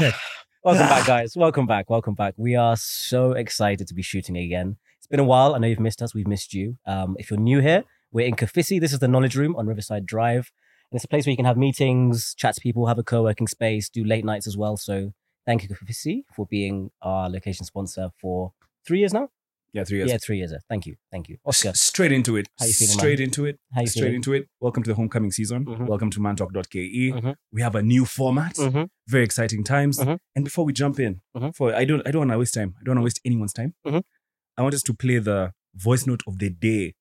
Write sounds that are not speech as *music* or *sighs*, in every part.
Check. *laughs* Welcome back, guys. Welcome back. Welcome back. We are so excited to be shooting again. It's been a while. I know you've missed us. We've missed you. Um, if you're new here, we're in Kofisi. This is the Knowledge Room on Riverside Drive. And it's a place where you can have meetings, chat to people, have a co-working space, do late nights as well. So thank you, Kofisi, for being our location sponsor for three years now. Yeah, three years. Yeah, three years. Thank you. Thank you. Oscar, S- Straight into it. How you feeling, Straight into it. how you Straight feeling? into it. Welcome to the homecoming season. Mhm. Welcome to mantalk.ke. Mhm. We have a new format. Mhm. Very exciting times. Mhm. And before we jump in, Mhm. for I don't I don't want to waste time. I don't want to waste anyone's time. Mhm. I want us to play the voice note of the day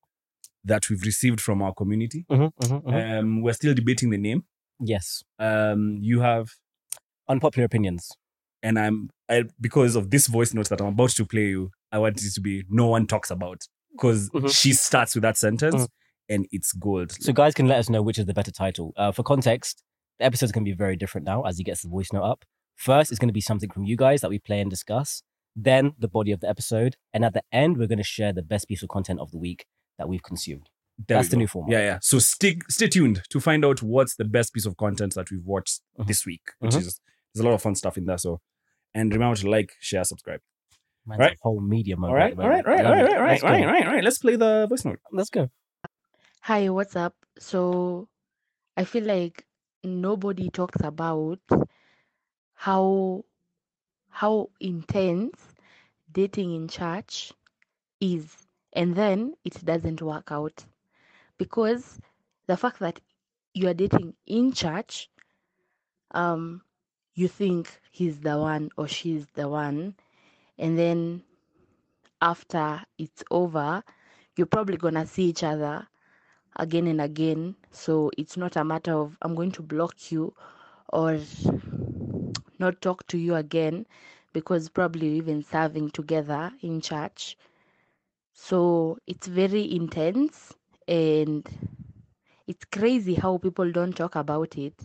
that we've received from our community. Um, we're still debating the name. yes. Um, you have Unpopular opinions. and I'm I, because of this voice note that I'm about to play you, I want it to be no one talks about because Mhm. she starts with that sentence Mhm. and it's gold. So guys can let us know which is the better title. Uh, for context, the episode's going to be very different now as he gets the voice note up. First, it's going to be something from you guys that we play and discuss. Then the body of the episode, and at the end, we're going to share the best piece of content of the week that we've consumed. There That's we the new format. Yeah, yeah. So stick, stay tuned to find out what's the best piece of content that we've watched Mhm. this week. Which Mhm. is there's a lot of fun stuff in there. So, and remember to like, share, subscribe. Man's Right. a whole media mode. All right, at the all right, moment. all right, all Love right, it. all right, Let's all go. right, all right, all right. Let's play the voice note. Let's go. Hi, what's up? So I feel like nobody talks about how how intense dating in church is and then it doesn't work out because the fact that you are dating in church um you think he's the one or she's the one and then after it's over you're probably gonna see each other again and again. So it's not a matter of I'm going to block you or not talk to you again because probably you're even serving together in church. So it's very intense and it's crazy how people don't talk about it.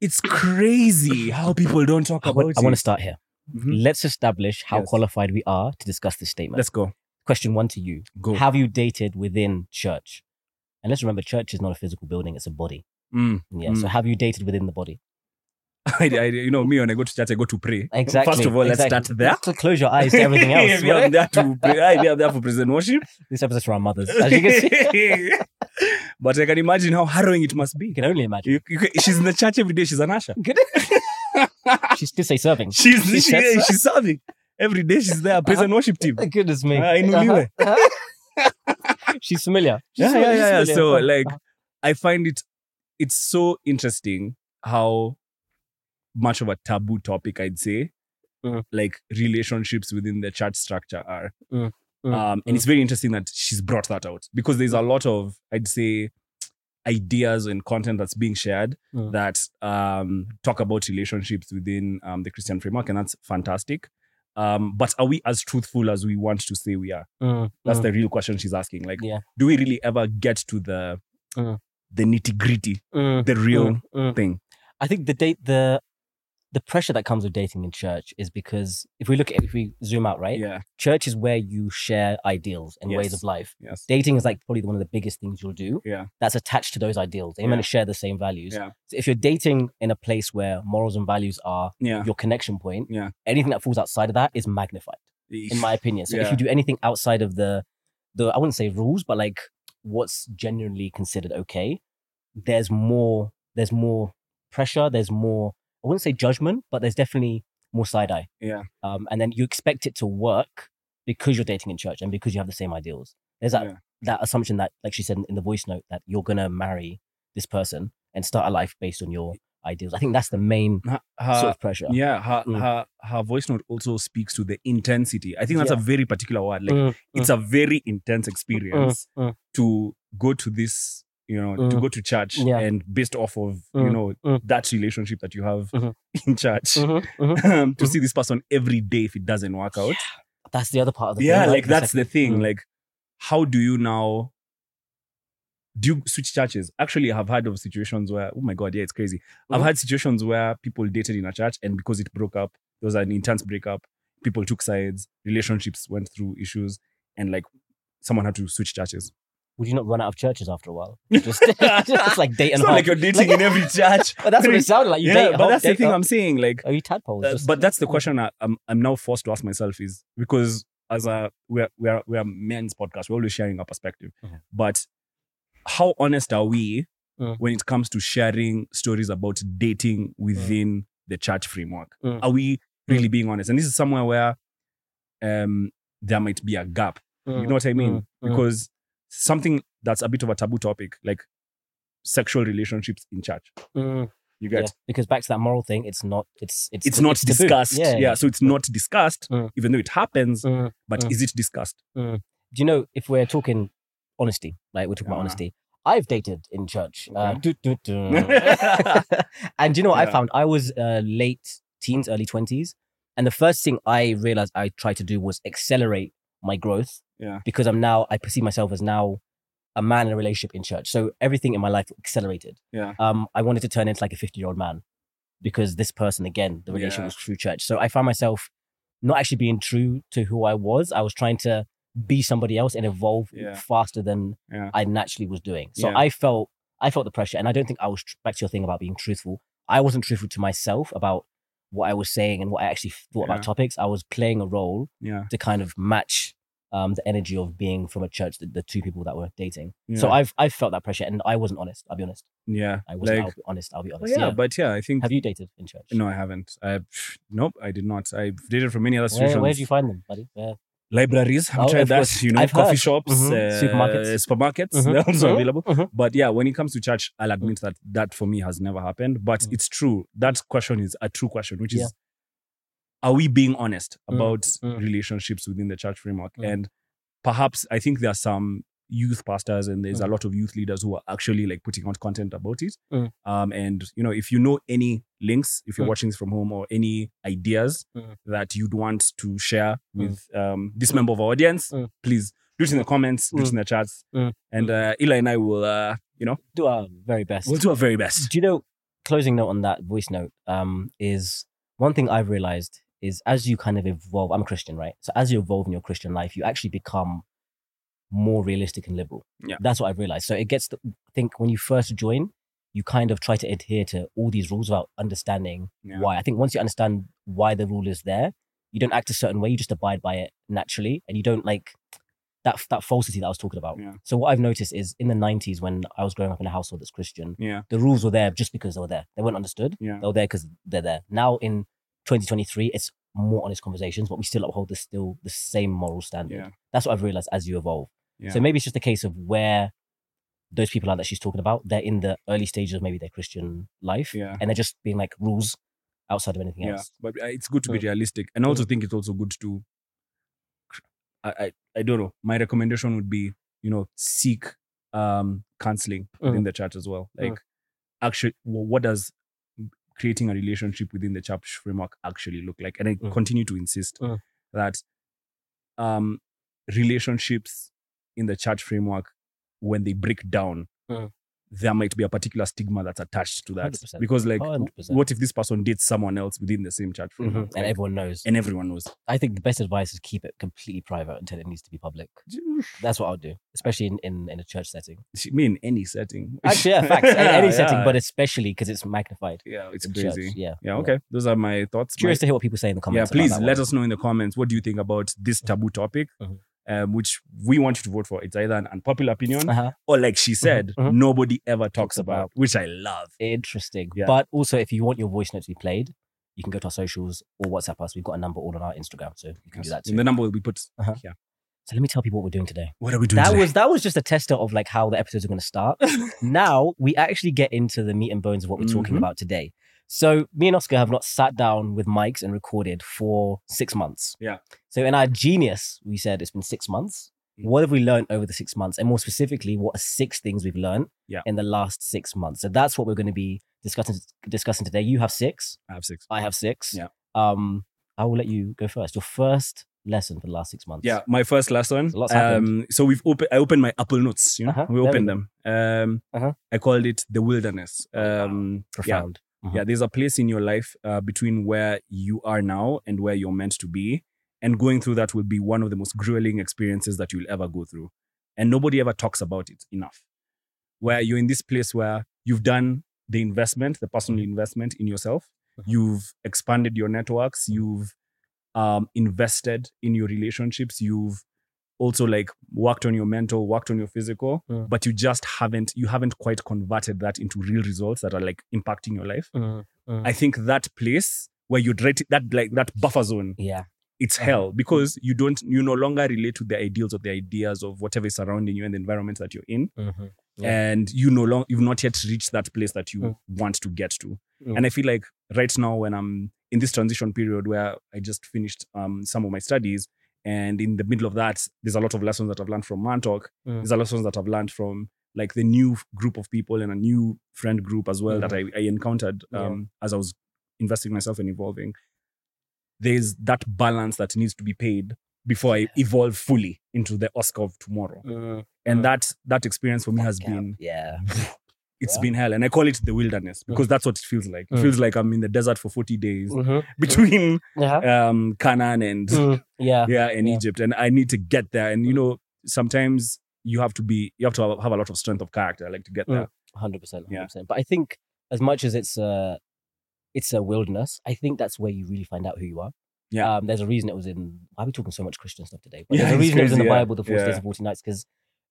It's crazy how people don't talk I about want, I want to start here. Mhm. Let's establish how Yes. qualified we are to discuss this statement. Let's go. Question one to you. Go. Have you dated within church? And let's remember, church is not a physical building, it's a body. Mm. Yeah. So Mm. have you dated within the body? *laughs* I, I, you know, me when I go to church, I go to pray. Exactly. First of all, let's start there. So close your eyes to everything *laughs* else. we are there to pray. *laughs* We are there for present worship. this episode's for our mothers, as you can see. but I can imagine how harrowing it must be. You can only imagine. You, you, can- she's in the church every day. She's an usher. She still say serving. She's *laughs* She she, so. she's serving every day. She's there. Praise and worship team. Goodness me. Ah, inuliwe. Uh-huh. *laughs* She's familiar. She's Yeah, yeah, familiar. yeah, yeah. She's So familiar. like, I find it it's so interesting how much of a taboo topic I'd say, Mhm. like relationships within the church structure are. Mm, mm, um, and it's very interesting that she's brought that out because there's a lot of I'd say ideas and content that's being shared Mm. that um, talk about relationships within um, the Christian framework, and that's fantastic. Um, but are we as truthful as we want to say we are? Mm, That's mm. the real question she's asking. Like, Yeah. do we really ever get to the Mm. the nitty gritty, Mm, the real mm, thing? I think the date the the pressure that comes with dating in church is because if we look at if we zoom out, right? Yeah. Church is where you share ideals and ways of life. Yes. Dating is like probably one of the biggest things you'll do. Yeah. That's attached to those ideals. They're going Yeah. to share the same values. Yeah. So if you're dating in a place where morals and values are Yeah. your connection point, Yeah. anything that falls outside of that is magnified, in my opinion. So if you do anything outside of the the I wouldn't say rules, but like what's genuinely considered okay, there's more there's more pressure, there's more I wouldn't say judgment, but there's definitely more side eye. Yeah. Um, and then you expect it to work because you're dating in church and because you have the same ideals. There's that Yeah. that assumption that, like she said in the voice note, that you're gonna marry this person and start a life based on your ideals. I think that's the main Her- sort of pressure. yeah, her, Mm. her her voice note also speaks to the intensity. I think that's Yeah. a very particular word. Like Mm, it's a very intense experience mm. to go to this, you know, to Mm. go to church Yeah. and based off of, you Mm, know, mm. that relationship that you have Mhm. *laughs* in church. Mhm, mhm. *laughs* Um, to Mhm. see this person every day if it doesn't work out. That's the other part of the Yeah, thing, like that's second- the thing. Mm. Like, how do you now do you switch churches? Actually, I've heard of situations where, oh my god, yeah, it's crazy. I've Mhm. had situations where people dated in a church and because it broke up, there was an intense breakup. People took sides, relationships went through issues, and like someone had to switch churches. Would you not run out of churches after a while? *laughs* Just, *laughs* just like dating. It's not like you're *laughs* dating in every church. But that's what it sounded like. You yeah, but that's the thing hop. I'm saying. Like, Are you tadpoles? Uh, Just- but that's the oh. question I, I'm I'm now forced to ask myself is because as a we're we're we're men's podcast, we're always sharing our perspective. Mhm. But how honest are we Mm. when it comes to sharing stories about dating within the church framework? Mm. Are we really being honest? And this is somewhere where um there might be a gap. You Mm, know what I mean? mm, mm. Because something that's a bit of a taboo topic, like sexual relationships in church. Mm, You get yeah. Because back to that moral thing, it's not. It's it's it's not taboo. discussed. Yeah, so it's not discussed, Mm. even though it happens. Mm. But Mm. is it discussed? Do you know if we're talking honesty, like we're talking about honesty? I've dated in church. Uh, do, do, do. and do you know what I found? I was uh, late teens, early 20s. And the first thing I realized I tried to do was accelerate my growth Yeah. because I'm now, I perceive myself as now a man in a relationship in church. So everything in my life accelerated. Yeah. Um, I wanted to turn into like a 50 year old man because this person, again, the relationship Yeah. was through church. So I found myself not actually being true to who I was. I was trying to be somebody else and evolve Yeah. faster than Yeah. I naturally was doing. So. I felt I felt the pressure, and I don't think I was back to your thing about being truthful. I wasn't truthful to myself about what I was saying and what I actually thought about topics. I was playing a role Yeah. to kind of match um, the energy of being from a church, the, the two people that were dating. So I've I've felt that pressure, and I wasn't honest. I'll be honest. Yeah. I wasn't. Like, I'll be honest. I'll be honest. yeah, but yeah, I think Have you dated in church? no, I haven't. I nope, I did not. I've dated from many other situations. where did you find them, buddy? Where? Libraries. I've Oh, tried that. course. You know, I've coffee heard. shops, Mhm. uh, Supermarkets. supermarkets. *laughs* Mhm. They're also Mhm. available. Mhm. But yeah, when it comes to church, I'll admit that that for me has never happened. But Mm. it's true. That question is a true question, which is Yeah. Are we being honest Mm, about mm. relationships within the church framework? Mm. And perhaps I think there are some youth pastors and there's a Mm. lot of youth leaders who are actually like putting out content about it. Mm. Um, and you know, if you know any links, if you're Mm. watching this from home or any ideas Mm. that you'd want to share Mm. with um, this Mm. member of our audience, Mm. please do it in the comments, do it Mm. in the chats, Mm. and uh, Eli and I will, uh, you know, Do our very best. we'll do our very best. Do you know, closing note on that voice note um, is one thing I've realized is as you kind of evolve, I'm a Christian, right? So as you evolve in your Christian life, you actually become more realistic and liberal. Yeah. That's what I've realized. So it gets, to, I think when you first join, you kind of try to adhere to all these rules without understanding Yeah. why. I think once you understand why the rule is there, you don't act a certain way, you just abide by it naturally and you don't like that, that falsity that I was talking about. Yeah. So what I've noticed is in the 90s when I was growing up in a household that's Christian, Yeah, the rules were there just because they were there. They weren't understood. yeah, They were there because they're there. Now in 2023, it's more honest conversations, but we still uphold the still the same moral standard. yeah, That's what I've realized as you evolve. yeah. So maybe it's just a case of where those people are that she's talking about. They're in the early stages of maybe their Christian life, Yeah. and they're just being like rules outside of anything yeah. else. But uh, it's good to be Mm. realistic, and I also Mm. think it's also good to. I, I I don't know. My recommendation would be you know seek um counseling within the church as well. Mm. Like, actually, wh- what does creating a relationship within the church framework actually look like? And I Mm. continue to insist Mm. that um relationships in the church framework when they break down. Mm. There might be a particular stigma that's attached to that 100%. because, like, 100%. what if this person dates someone else within the same church Mhm. framework? And everyone knows. and everyone knows. I think the best advice is keep it completely private until it needs to be public. *sighs* That's what I'll do, especially in, in, in a church setting. She mean in any setting. Actually, yeah, facts. In any *laughs* setting, Yeah. but especially because it's magnified. yeah, it's crazy. Yeah. Yeah, okay. Those are my thoughts. Curious My- to hear what people say in the comments yeah, please let one. us know in the comments what do you think about this taboo topic, Mhm. Um, which we want you to vote for. It's either an unpopular opinion Uh-huh. or, like she said, mhm. nobody ever talks about, which I love. Interesting. Yeah. But also, if you want your voice note to be played, you can go to our socials or WhatsApp us. We've got a number all on our Instagram, so you can do that too. And the number will be put Uh-huh. here. So let me tell people what we're doing today. What are we doing? That today? was that was just a tester of like how the episodes are going to start. *laughs* now we actually get into the meat and bones of what we're talking Mhm. about today. So me and Oscar have not sat down with mics and recorded for six months. Yeah. So in our genius, we said it's been six months. Mm. What have we learned over the six months? And more specifically, what are six things we've learned Yeah. in the last six months? So that's what we're going to be discussing discussing today. You have six. I have six. I have six. Yeah. Um, I will let you go first. Your first lesson for the last six months. Yeah, my first lesson. So lots happened. Um, so we've opened. I opened my Apple Notes. You know, Uh-huh, we there we opened them. Um, Uh-huh. I called it the wilderness. wow. Um, yeah, Profound. Mhm. yeah. There's a place in your life uh, between where you are now and where you're meant to be, and going through that will be one of the most grueling experiences that you'll ever go through. and nobody ever talks about it enough. Where you're in this place where you've done the investment, the personal investment in yourself, Mhm. you've expanded your networks, you've um, invested in your relationships, you've also like worked on your mental, worked on your physical, Mm. but you just haven't you haven't quite converted that into real results that are like impacting your life. Mm, mm. I think that place where you'd rate that like that buffer zone, yeah. it's Uh-huh. hell because you don't you no longer relate to the ideals or the ideas of whatever is surrounding you and the environment that you're in. Mhm. Yeah. And you no longer you've not yet reached that place that you Mm. want to get to. Mm. And I feel like right now when I'm in this transition period where I just finished um, some of my studies, and in the middle of that, there's a lot of lessons that I've learned from Mantalk. Mm. There's a lessons that I've learned from like the new group of people and a new friend group as well that I, I encountered Mm. Yeah. um, as I was investing myself and evolving. There's that balance that needs to be paid before I evolve fully into the Oscar of tomorrow. Mm. And Mm. that that experience for me has been Yeah. *laughs* it's Yeah. been hell. And I call it the wilderness because that's what it feels like. It Mm. feels like I'm in the desert for 40 days Mhm. between Yeah. um Canaan and Mm. Yeah. yeah, in Yeah. Egypt. And I need to get there. And you Mm. know, sometimes you have to be you have to have, a lot of strength of character, like to get Mm. there. Hundred percent. Yeah. Hundred percent. But I think as much as it's a it's a wilderness, I think that's where you really find out who you are. Yeah. Um, there's a reason it was in. Why are we talking so much Christian stuff today? But *laughs* Yeah, there's a reason it was in the. Bible, the 40 days and 40 nights, because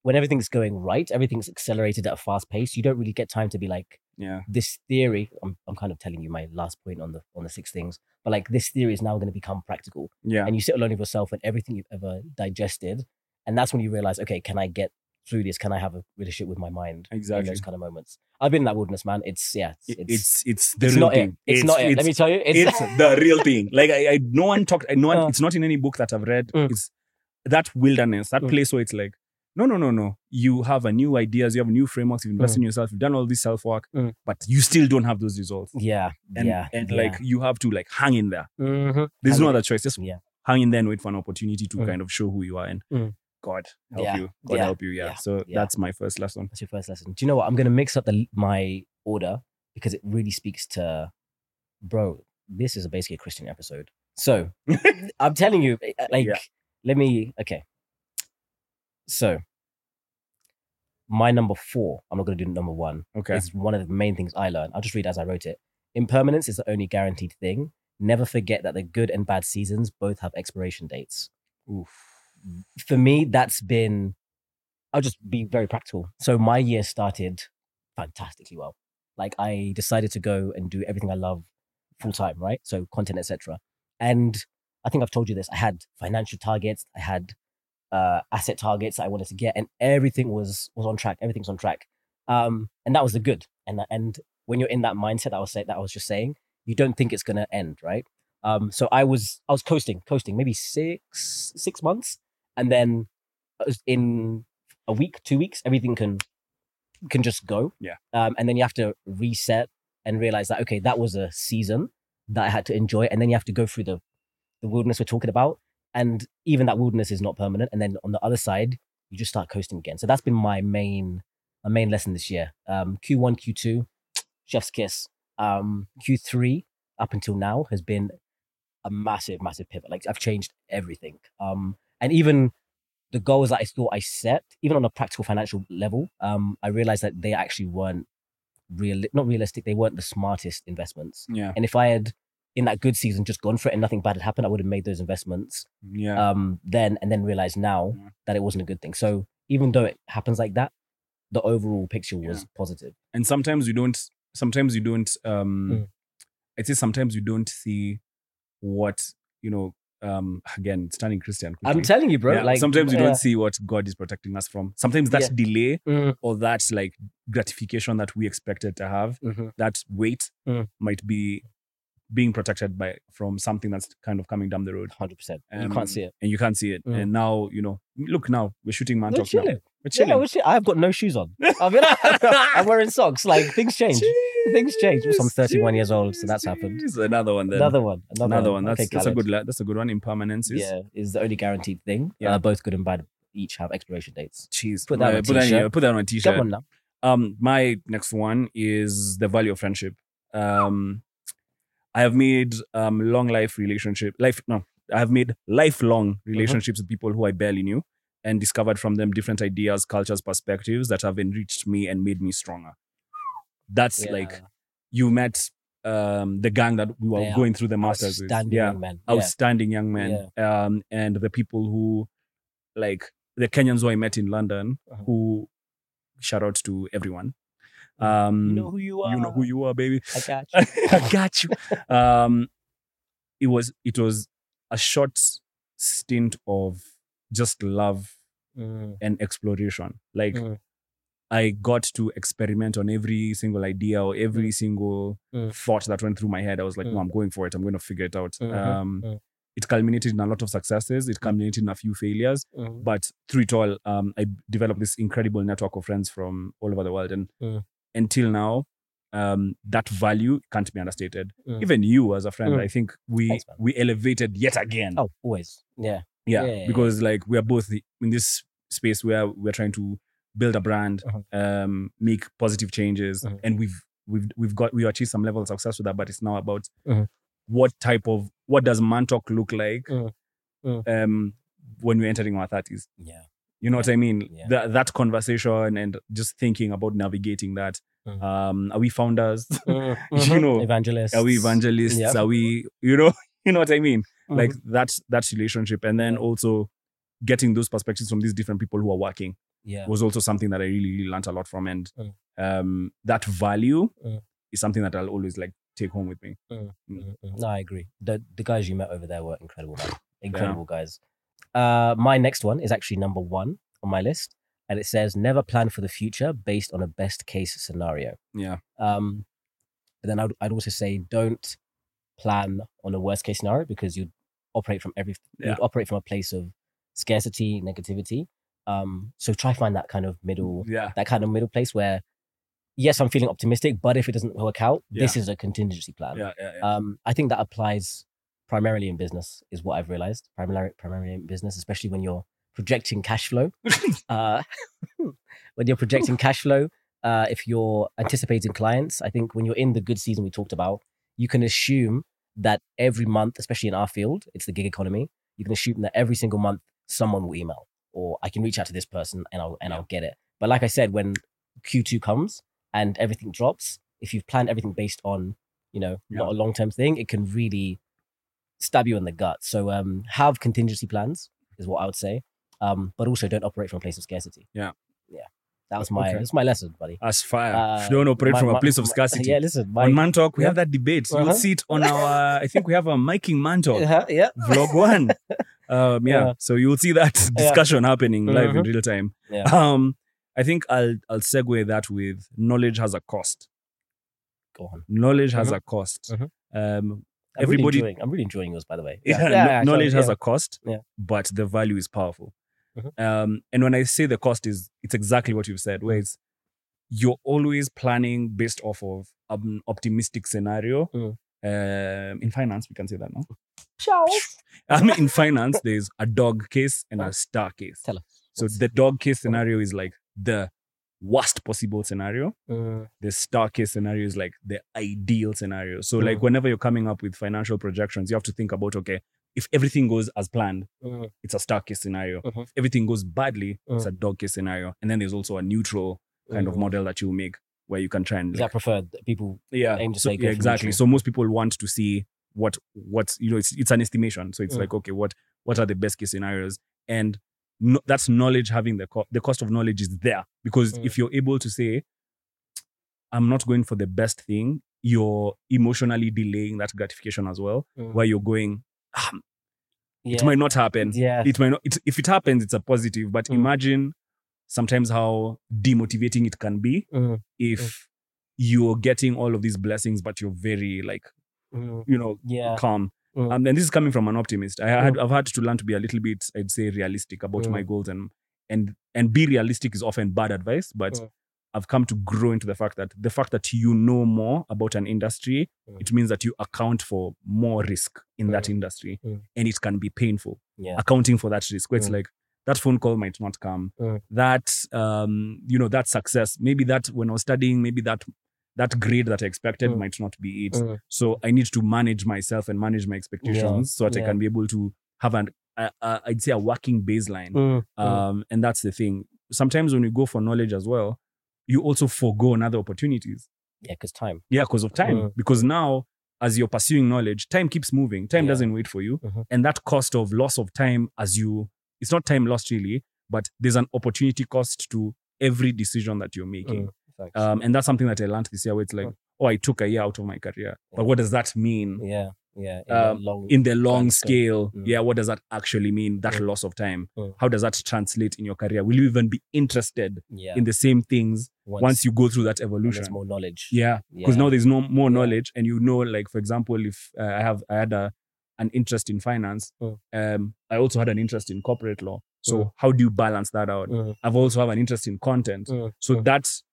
when everything's going right, everything's accelerated at a fast pace. You don't really get time to be like Yeah. this theory. I'm, I'm kind of telling you my last point on the on the six things, but like this theory is now going to become practical Yeah. and you sit alone with yourself and everything you've ever digested and that's when you realize okay can i get through this can i have a relationship with my mind in Exactly. those kind of moments i've been in that wilderness man it's yeah it's it's, It's it's the it's real not thing. it it's, not it let me tell you it's, it's *laughs* the real thing. Like I, I no one talked. I no one. Uh. it's not in any book that I've read. Mm. It's that wilderness, that Mm. place where it's like, no, no, no, no. You have a new ideas. You have new frameworks. You've invested in yourself. You've done all this self work, Mm. but you still don't have those results. yeah And yeah and yeah. like you have to like hang in there. Mhm. There's Hang no in. other choice. Just Yeah. hang in there and wait for an opportunity to Mm. kind of show who you are. And Mm. God help Yeah. you. God Yeah. help you. Yeah. So that's my first lesson. that's your first lesson do you know what i'm going to mix up the my order because it really speaks to bro this is a basically a christian episode so *laughs* i'm telling you uh, like Yeah. let me okay so my number four i'm not going to do number one Okay. is one of the main things I learned. I'll just read as I wrote it. Impermanence is the only guaranteed thing. Never forget that the good and bad seasons both have expiration dates. Oof. For me, that's been, I'll just be very practical. So my year started fantastically well. Like I decided to go and do everything I love full time, right? So content, etc. And I think I've told you this. I had financial targets. I had uh, asset targets I wanted to get, and everything was was on track. Everything's on track um, and that was the good. And and when you're in that mindset, that I was say, that I was just saying, you don't think it's gonna end, right? Um, so I was I was coasting, coasting, maybe six six months, and then in a week, two weeks, everything can can just go. Yeah. Um, and then you have to reset and realize that okay, that was a season that I had to enjoy, and then you have to go through the the wilderness we're talking about, and even that wilderness is not permanent. And then on the other side, you just start coasting again. So that's been my main my main lesson this year. Um, Q1, Q2, *tsk* chef's kiss. Um, Q3 up until now has been a massive, massive pivot. Like I've changed everything. Um, and even the goals that I thought I set, even on a practical financial level, um, I realized that they actually weren't real, not realistic. They weren't the smartest investments. Yeah. And if I had in that good season just gone for it and nothing bad had happened, I would have made those investments Yeah. um, then and then realized now Yeah. that it wasn't a good thing. So even though it happens like that, the overall picture was Yeah. positive. and sometimes you don't sometimes you don't um Mm. i'd say sometimes you don't see what you know um again it's turning christian I'm telling you, bro. Yeah, like sometimes you don't see what god is protecting us from sometimes that delay Mm, or that like gratification that we expected to have mhm. that wait Mm. might be being protected by from something that's kind of coming down the road 100%. you Um, can't see it. and you can't see it Mm. and now you know look now we're shooting man now we're chilling Yeah, we're chill- I've got no shoes on. I mean, *laughs* I'm wearing socks. Like things change. Things change. Jeez, I'm 31 years old, so that's happened. jeez. another one then Another one. Another, another one. That's Okay, that's a good that's a good one. Impermanence is Yeah, is the only guaranteed thing. Yeah. Uh, both good and bad each have expiration dates. cheese. Put that on a put t-shirt. on, put that on a t-shirt. Come on now. Um, my next one is the value of friendship. Um, I have made um long life relationship life no, I have made lifelong Mm-hmm. relationships with people who I barely knew, and discovered from them different ideas, cultures, perspectives that have enriched me and made me stronger. That's like you met um, the gang that we were are going through the masters with. Outstanding Yeah, young men. Yeah. outstanding young men. Um, and the people who, like the Kenyans who I met in London, Uh-huh. who shout out to everyone. Um, You know who you are. you know who you are, baby. I got *laughs* you. I *laughs* got you. Um, it was it was a short stint of just love Mm, and exploration. Like Mm. I got to experiment on every single idea or every single Mm. thought that went through my head. I was like, Mm. no, I'm going for it. I'm going to figure it out. Mhm. Um, Mm. It culminated in a lot of successes. It culminated in a few failures. mm, But through it all, um, I developed this incredible network of friends from all over the world. And Mm. Until now, um, that value can't be understated. Mm. Even you as a friend, Mm. I think we Thanks, we elevated yet again. Oh, always. Yeah. yeah, yeah, yeah, because like we are both in this space where we're trying to build a brand, Uh-huh. um, make positive changes, Mhm. and we've we've we've got we achieved some level of success with that. But it's now about Mhm. what type of what does Mantalk look like um, when we're entering our thirties. Yeah. You know what I mean? Yeah. That that conversation and just thinking about navigating that. Mhm. Um, are we founders? *laughs* Mm, You mhm. know, evangelists. are we evangelists? Yeah. Are we, you know, *laughs* you know what I mean? Mhm. Like that that relationship, and then Yeah. also getting those perspectives from these different people who are working yeah. was also something that I really, really learned a lot from, and Mm. um, that value Mm. is something that I'll always like take home with me. Mm, mm. No, I agree. The the guys you met over there were incredible, man. Incredible guys. Uh, my next one is actually number one on my list, and it says never plan for the future based on a best case scenario. Yeah, Um, but then I'd, I'd also say don't plan on a worst case scenario because you'd operate from every Yeah. you'd operate from a place of scarcity, negativity. Um, so try find that kind of middle yeah, that kind of middle place where yes, I'm feeling optimistic, but if it doesn't work out, this is a contingency plan. yeah, yeah. yeah. Um, I think that applies primarily in business, is what I've realized. Primarily, primarily in business, especially when you're projecting cash flow. *laughs* uh, when you're projecting cash flow, uh, if you're anticipating clients, I think when you're in the good season we talked about, you can assume that every month, especially in our field, it's the gig economy. You can assume that every single month someone will email, or I can reach out to this person and I'll and I'll get it. But like I said, when Q2 comes and everything drops, if you've planned everything based on, you know, not a long term thing, it can really stab you in the gut. So um, have contingency plans is what I would say. Um, but also don't operate from a place of scarcity. Yeah. yeah. That was my Okay. that's my lesson, buddy. As fire. Uh, don't operate my- from a my- place of my- scarcity. Yeah, listen, my, on Man Talk, we yeah. have that debate. Uh-huh. You'll see it on our. I think we have a miking Man Talk Uh-huh, yeah, vlog one. *laughs* Um, yeah. Yeah. So you'll see that discussion happening live in Mhm. real time. yeah. Um, I think I'll I'll segue that with knowledge has a cost. Go on. Knowledge has Mhm. a cost. Mhm. Um, I'm Everybody- really enjoying, I'm really enjoying yours, by the way. *laughs* yeah, *laughs* Yeah, kno- yeah, knowledge sorry, has yeah. a cost, Yeah. but the value is powerful. Mhm. Um, and when I say the cost is, it's exactly what you've said, where it's you're always planning based off of an optimistic scenario. Mm. Um, in finance, we can say that now. Ciao. I mean, in finance, *laughs* there's a dog case and a star case. Tell us. So What's- the dog case scenario is like the worst possible scenario. Mm, The star case scenario is like the ideal scenario. So like Mm. whenever you're coming up with financial projections, you have to think about okay, if everything goes as planned, mm, it's a star case scenario. Mhm. If everything goes badly, it's a dog case scenario. And then there's also a neutral kind of mm. model that you make where you can try and Is like, that preferred? People yeah, aim to so- say yeah exactly. neutral? So most people want to see what what you know. It's it's an estimation. So it's Mm. like okay, what what are the best case scenarios? And no, that's knowledge. Having the co- the cost of knowledge is there because Mm. if you're able to say, I'm not going for the best thing, you're emotionally delaying that gratification as well. Mm. Where you're going, ah, yeah. it might not happen. yeah. It might not. It, if it happens, it's a positive. But Mm. imagine sometimes how demotivating it can be Mm, if you're getting all of these blessings, but you're very like mm, you know yeah. calm. Mm. Um, and this is coming from an optimist. I had I've had to learn to be a little bit, I'd say, realistic about Mm. my goals and and and be realistic is often bad advice, but Mm. I've come to grow into the fact that the fact that you know more about an industry, Mm. it means that you account for more risk in that Mm. industry, Mm. and it can be painful Yeah. accounting for that risk. Where it's Mm. like that phone call might not come. Mm. That um, you know, that success, maybe that when I was studying, maybe that that grade that I expected Mm. might not be it. Mm, So I need to manage myself and manage my expectations so that I can be able to have an a, a, I'd say a working baseline. Mm, mm. Um, and that's the thing. Sometimes when you go for knowledge as well, you also forego other opportunities. yeah, because time. Yeah, because of time. Mm. Because now, as you're pursuing knowledge, time keeps moving. Time Yeah. doesn't wait for you. Mhm. And that cost of loss of time as you, it's not time lost really, but there's an opportunity cost to every decision that you're making. Mm, Um, and that's something that I learned this year where it's like, oh, I took a year out of my career. But what does that mean yeah, yeah. in the um, long, in the long scale? Mm. Yeah, what does that actually mean? That Mm. loss of time. Mm. How does that translate in your career? Will you even be interested yeah. in the same things once, you go through that evolution? there's more knowledge. Yeah, because Yeah. now there's no more Yeah. knowledge, and you know, like for example, if uh, I have I had a an interest in finance, Mm. um, I also had an interest in corporate law. So Mm. how do you balance that out? Mm, I've also have an interest in content. So that's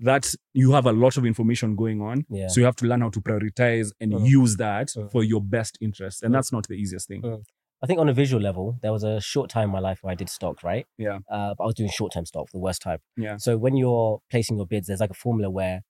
that you have a lot of information going on. yeah. So you have to learn how to prioritize and Mm. use that Mm. for your best interest, and Mm. that's not the easiest thing. Mm. I think on a visual level, there was a short time in my life where I did stock, right? Yeah. Uh, but I was doing short term stock, the worst type. Yeah. So when you're placing your bids, there's like a formula where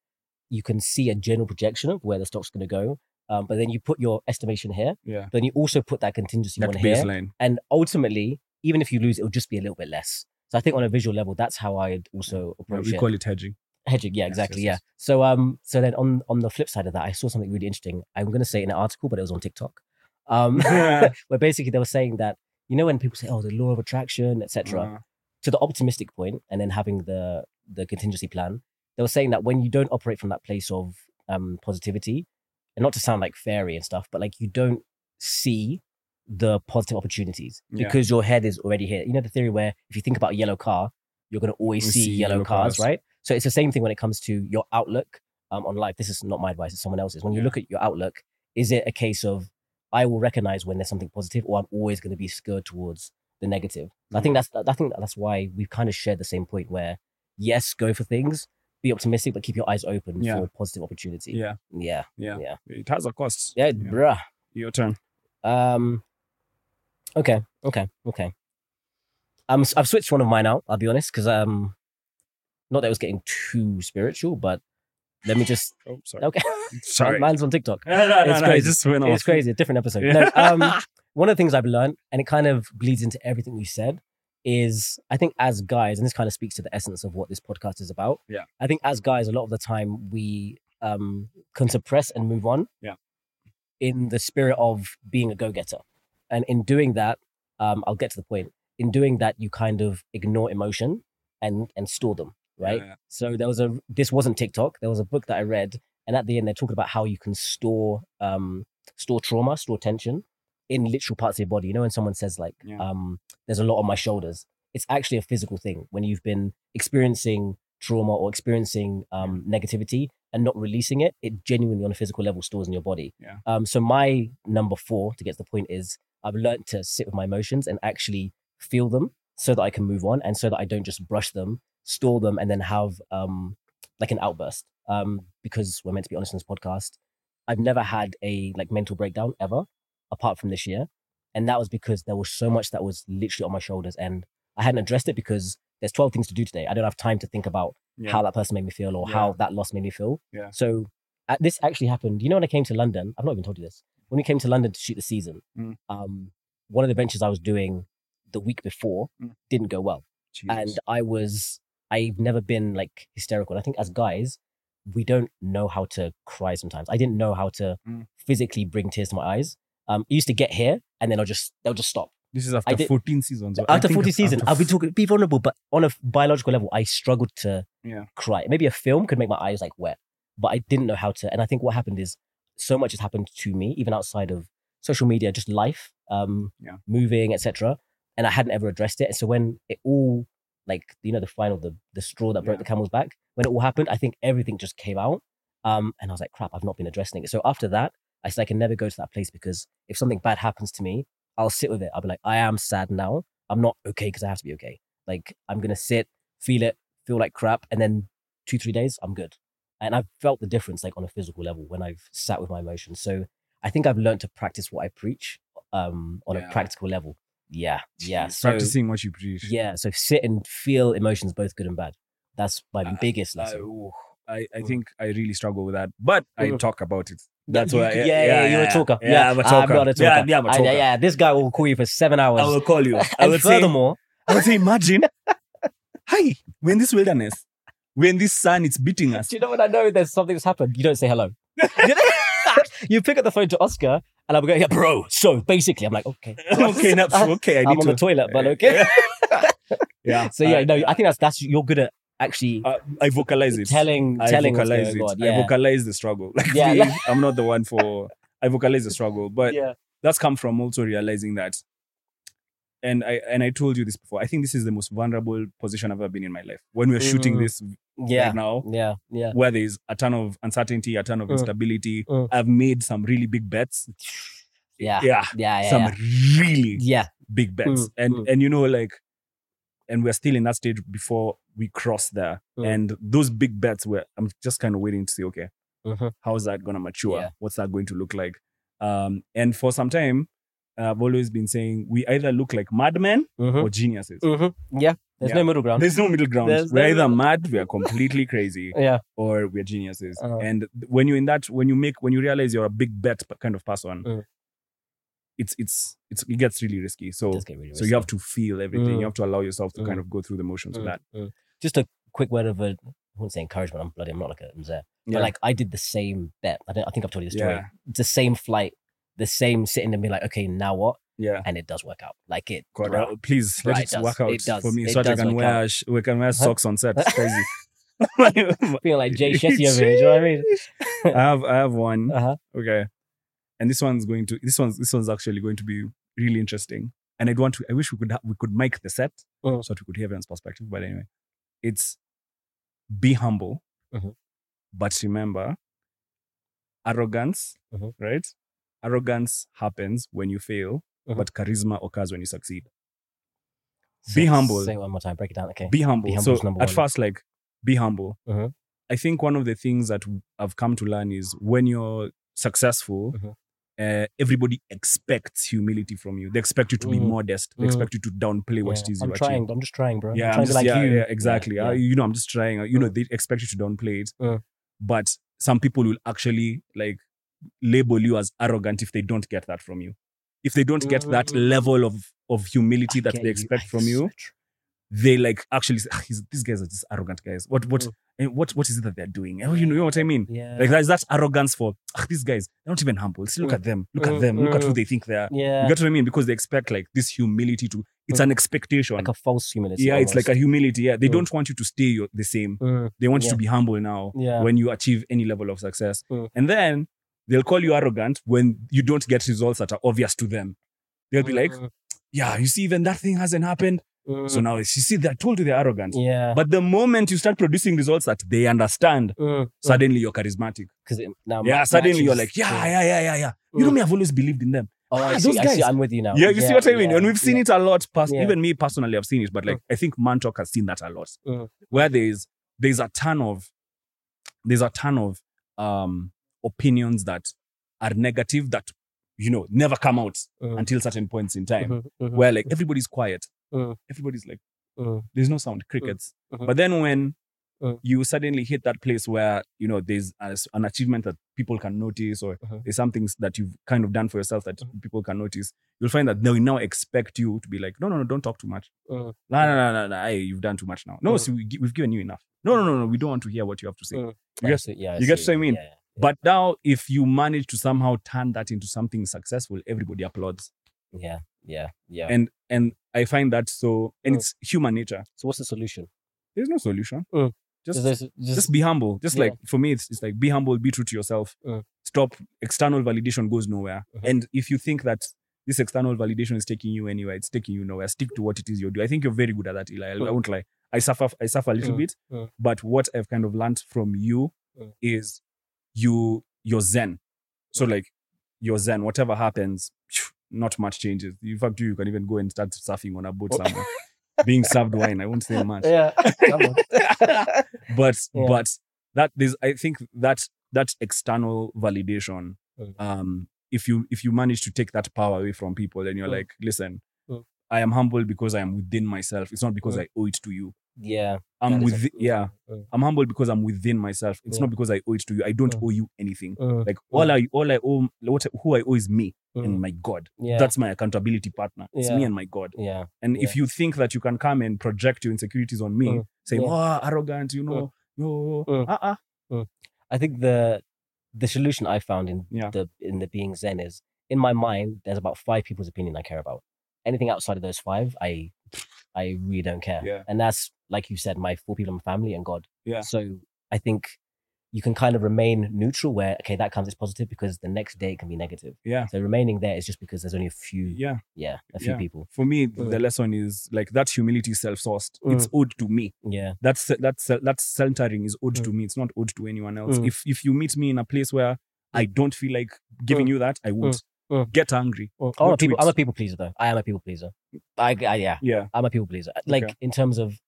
you can see a general projection of where the stock's going to go. Um, but then you put your estimation here. Yeah, Then you also put that contingency that here. baseline. And ultimately, even if you lose, it'll just be a little bit less. So I think on a visual level, that's how I'd also Yeah, approach we it. call it hedging. Hedging, yeah, Yes, exactly, yes, yeah. So um, so then on on the flip side of that, I saw something really interesting. I'm going to say in an article, but it was on TikTok. Um, *laughs* *laughs* where basically they were saying that you know when people say, "Oh, the law of attraction," etc. Uh, To the optimistic point, and then having the the contingency plan, they were saying that when you don't operate from that place of um positivity, and not to sound like fairy and stuff, but like you don't see the positive opportunities Yeah. because your head is already here. You know the theory where if you think about a yellow car, you're going to always see, see yellow, yellow cars, cars. right? So it's the same thing when it comes to your outlook um, on life. This is not my advice; it's someone else's. When you Yeah. look at your outlook, is it a case of I will recognize when there's something positive, or I'm always going to be scared towards the negative? I think that's I think that's why we've kind of shared the same point where yes, go for things, be optimistic, but keep your eyes open Yeah. for positive opportunity. yeah, yeah, yeah, Yeah. It has a cost. yeah, bruh. Your turn. Um, okay, okay, okay. Um, I've switched one of mine out. I'll be honest, because um, not that it was getting too spiritual, but let me just Oh, sorry. okay. *laughs* Sorry. *laughs* Mine's on TikTok. No, no, no, It's no, crazy. just went It's crazy. A different episode. Yeah. No, um, *laughs* one of the things I've learned, and it kind of bleeds into everything we said, is I think as guys, and this kind of speaks to the essence of what this podcast is about. Yeah. I think as guys, a lot of the time we um can suppress and move on. Yeah. In the spirit of being a go-getter. And in doing that, um, I'll get to the point. In doing that, you kind of ignore emotion and and store them, right? Yeah, So there was a this wasn't TikTok. There was a book that I read, and at the end they're talking about how you can store um store trauma, store tension in literal parts of your body. You know when someone says like Yeah. um there's a lot on my shoulders. It's actually a physical thing when you've been experiencing trauma or experiencing um negativity and not releasing it, it genuinely on a physical level stores in your body. Yeah. Um so my number 4 to get to the point is I've learned to sit with my emotions and actually feel them so that I can move on and so that I don't just brush them, store them, and then have um like an outburst. Um, because we're meant to be honest in this podcast, I've never had a like mental breakdown ever, apart from this year. And that was because there was so much that was literally on my shoulders and I hadn't addressed it because there's 12 things to do today. I don't have time to think about Yeah. how that person made me feel or Yeah. how that loss made me feel. Yeah. So uh, this actually happened. You know, when I came to London, I've not even told you this. When we came to London to shoot the season, Mm. um, one of the ventures I was doing the week before Mm. didn't go well and I was I've never been like hysterical. And I think as guys, we don't know how to cry sometimes. I didn't know how to Mm. physically bring tears to my eyes. Um, it used to get here and then I'll just they'll just stop. this is after did- 14 seasons. After think 40 after season, I'll be talking be vulnerable, but on a biological level, I struggled to Yeah. cry. Maybe a film could make my eyes like wet, but I didn't know how to. And I think what happened is so much has happened to me, even outside of social media, just life, um, Yeah. moving, etc. And I hadn't ever addressed it. And so when it all like you know the final the the straw that broke Yeah. the camel's back? When it all happened i think everything just came out um and i was like crap i've not been addressing it. So after that i said i can never go to that place because if something bad happens to me i'll sit with it. I'll be like i am sad now. I'm not okay because i have to be okay. Like i'm gonna sit feel it feel like crap and then two three days i'm good and i've felt the difference like on a physical level when i've sat with my emotions. So i think i've learned to practice what i preach um on Yeah. a practical level yeah yeah so practicing what you preach. yeah, so sit and feel emotions, both good and bad. That's my Uh, biggest I, lesson. ooh, I, I think I really struggle with that, but I talk about it That's You- why. Yeah, yeah, you're a talker. Yeah, I'm a I'm not a talker. Yeah, yeah, I'm a I- talker. yeah, this guy will call you for seven hours. I will call you. *laughs* I will say, furthermore, I would say, imagine, hi, we're in this wilderness, we're in this sun, it's beating us. do you know when I know there's something that's happened? You don't say hello. *laughs* *laughs* you pick up the phone to Oscar, and I'm going, yeah, bro. So basically, I'm like, okay, *laughs* okay, *laughs* no, okay, I I'm need on to. the toilet, but okay. *laughs* yeah. so yeah, I, no, uh, I think that's that's you're good at actually I, I vocalize it. telling I telling vocalize it. on. I vocalize the struggle. Like Yeah, I'm not the one for. I vocalize the struggle, but yeah. that's come from also realizing that. And I and I told you this before. I think this is the most vulnerable position I've ever been in my life. When we're shooting Mm. this Yeah. right now, Yeah. Yeah. where there's a ton of uncertainty, a ton of Mm. instability. Mm. I've made some really big bets. Yeah. Yeah, Yeah. Yeah. some yeah. really yeah. big bets, Mm, and mm. and you know like, and we're still in that stage before we cross there. Mm. And those big bets were I'm just kind of waiting to see. Okay, Mhm. how is that gonna mature? What's that going to look like? Um, and for some time, I've always been saying we either look like madmen Mhm. or geniuses. Mhm. Yeah. There's Yeah. no middle ground. There's no middle ground. There's we're no either mad, *laughs* we are completely crazy, Yeah. or we're geniuses. Uh-huh. And when you're in that, when you make, when you realize you're a big bet kind of person, Mm. it's it's it's it gets really risky. So really so you have to feel everything. Mm. You have to allow yourself to Mm. kind of go through the motions of Mm, that. mm. Just a quick word of a, I wouldn't say encouragement. I'm bloody, I'm not like a. Yeah. But like I did the same bet. I, don't, I think I've told you the story. Yeah. The same flight, the same sitting and be like, okay, now what? yeah. And it does work out. Like it. God, bro, please Right, let it it does. work out It does. for me It so that I can wear sh- we can wear *laughs* socks on set. It's crazy. *laughs* *laughs* feeling like Jay Shetty over here. Do you know what I mean? I have I have one. Uh huh. Okay. And this one's going to this one's this one's actually going to be really interesting. And I'd want to I wish we could ha- we could mic the set Mm. so that we could hear everyone's perspective. But anyway, it's be humble, Mhm. but remember, arrogance, Mhm. right? Arrogance happens when you fail, Mhm. but charisma occurs when you succeed. Be humble. Say it one more time. Break it down. Okay. Be humble. Be so number at first, like, be humble. Mhm. I think one of the things that I've come to learn is when you're successful, Mhm. uh, everybody expects humility from you. They expect you to be Mm. modest. They Mm. expect you to downplay what Yeah. it is I'm trying. achieve. I'm just trying, bro. Yeah, I'm I'm just, to like yeah, you. yeah, exactly. Yeah, Uh, you know, I'm just trying. uh, You know, Mm. they expect you to downplay it. Mm. But some people will actually like label you as arrogant if they don't get that from you. If they don't get that Mm. level of of humility I that they expect I- from you, they like actually say, "Ah, he's- these guys are just arrogant guys. What what Mm. what what is it that they're doing? Oh, you know, you what I mean? Yeah. Like that's that arrogance for "Ah, these guys. They're not even humble. See, look Mm. at them. Look Mm, at them. Look at who mm. they think they are. yeah. You get what I mean? Because they expect like this humility to. It's Mm. an expectation. like a false humility. yeah, it's like a humility. Yeah, they Mm. don't want you to stay your, the same. Mm, They want you to be humble now yeah. when you achieve any level of success. Mm. And then they'll call you arrogant when you don't get results that are obvious to them. They'll be like, Mm, "Yeah, you see, even that thing hasn't happened. mm, So now you see, they're told you they're arrogant. yeah. But the moment you start producing results that they understand, Mm, suddenly you're charismatic. because now yeah, suddenly you're like, yeah, yeah, yeah, yeah, yeah. You know Mm. me, I've always believed in them. Oh, I Ah, see, those I see. guys. I'm with you now. Yeah, you see what I mean? yeah, and we've seen yeah. it a lot. Yeah. Even me personally, I've seen it, but like I think Mantalk has seen that a lot. Mm. Where there's there's a ton of there's a ton of um opinions that are negative that you know never come out Mm. until certain points in time. Mhm, Where like everybody's quiet. Mm. Everybody's like mm, there's no sound, crickets. Mhm. But then when Mm. you suddenly hit that place where you know there's a, an achievement that people can notice, or there's some things that you've kind of done for yourself that people can notice, you'll find that they now expect you to be like, no, no, no, don't talk too much. mm, No, no, no, no, no, hey, you've done too much now. No, Mm. see, we, we've given you enough. No, no, no, no, we don't want to hear what you have to say. Mm. You get- see, yeah, you get what I mean? Yeah, yeah, But now, if you manage to somehow turn that into something successful, everybody applauds, yeah, yeah, yeah. and and I find that so, and Mm. it's human nature. so what's the solution? There's no solution. Mm. Just just, just be humble. Just Yeah. like for me, it's, it's like be humble, be true to yourself. Mm. Stop external validation goes nowhere. Mhm. And if you think that this external validation is taking you anywhere, it's taking you nowhere. Stick to what it is you're doing. I think you're very good at that, Eli. I, I Mm. won't lie. I suffer. I suffer a little Mm. bit, Mm. but what I've kind of learned from you is you you're zen. So like you're zen. Whatever happens, not much changes. In fact, you can even go and start surfing on a boat Oh. somewhere, being served wine. I won't say much *laughs* yeah. *laughs* But Yeah. but that is i think that that external validation um if you if you manage to take that power away from people and you're Mm. like listen Mm. i am humble because i am within myself it's not because Mm. i owe it to you Yeah. I'm that is a- with yeah. I'm humble because I'm within myself. It's Yeah. not because I owe it to you. I don't owe you anything. Like all I all I owe what who I owe is me and my God. Yeah. That's my accountability partner. It's me and my God. yeah. And Yeah. if you think that you can come and project your insecurities on me, Yeah. "Oh, arrogant," you know, no, uh-uh. I think the the solution I found in Yeah. the in the being Zen is in my mind. There's about five people's opinion I care about. Anything outside of those five, I I really don't care. Yeah. And that's like you said, my four people in my family and God. Yeah. So I think you can kind of remain neutral where okay that comes as positive because the next day it can be negative. Yeah. So remaining there is just because there's only a few yeah, Yeah. a few Yeah. people. For me, Mm. the lesson is like that humility is self-sourced. It's owed to me. Yeah. That's that's that centering is owed to Mm. me. It's not owed to anyone else. Mm. If if you meet me in a place where I don't feel like giving you that, I would Mm. get angry. I'm Go a people. I'm a people pleaser though. I am a people pleaser. I, I yeah. Yeah. I'm a people pleaser. Like Okay. in terms of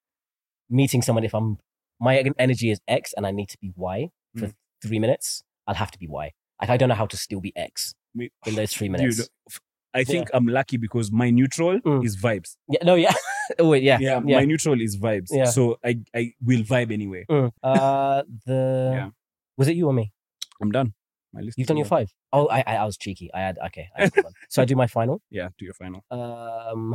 meeting someone, if I'm my energy is X and I need to be Y for Mm. three minutes, I'll have to be Y. Like I don't know how to still be X Me- in those three Dude, minutes. f- I think I'm lucky because my neutral Mm. is vibes. Yeah, no, yeah. *laughs* oh wait, yeah, Yeah, yeah. my neutral is vibes. Yeah. So I I will vibe anyway. Mm. Uh, the Yeah. was it you or me? I'm done. My list. You've done your five. Oh, I, I I was cheeky. I had okay. I had one. so I do my final. *laughs* Yeah, do your final. Um,